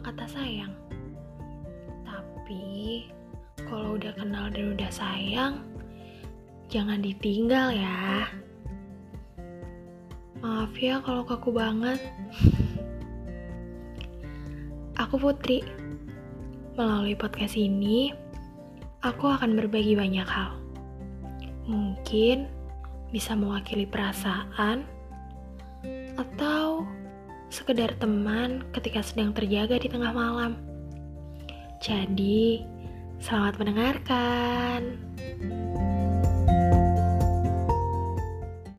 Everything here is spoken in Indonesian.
kata sayang. Tapi kalau udah kenal dan udah sayang, jangan ditinggal ya. Maaf ya kalau kaku banget. Aku Putri. Melalui podcast ini, aku akan berbagi banyak hal. Mungkin bisa mewakili perasaan atau sekedar teman ketika sedang terjaga di tengah malam. Jadi, selamat mendengarkan.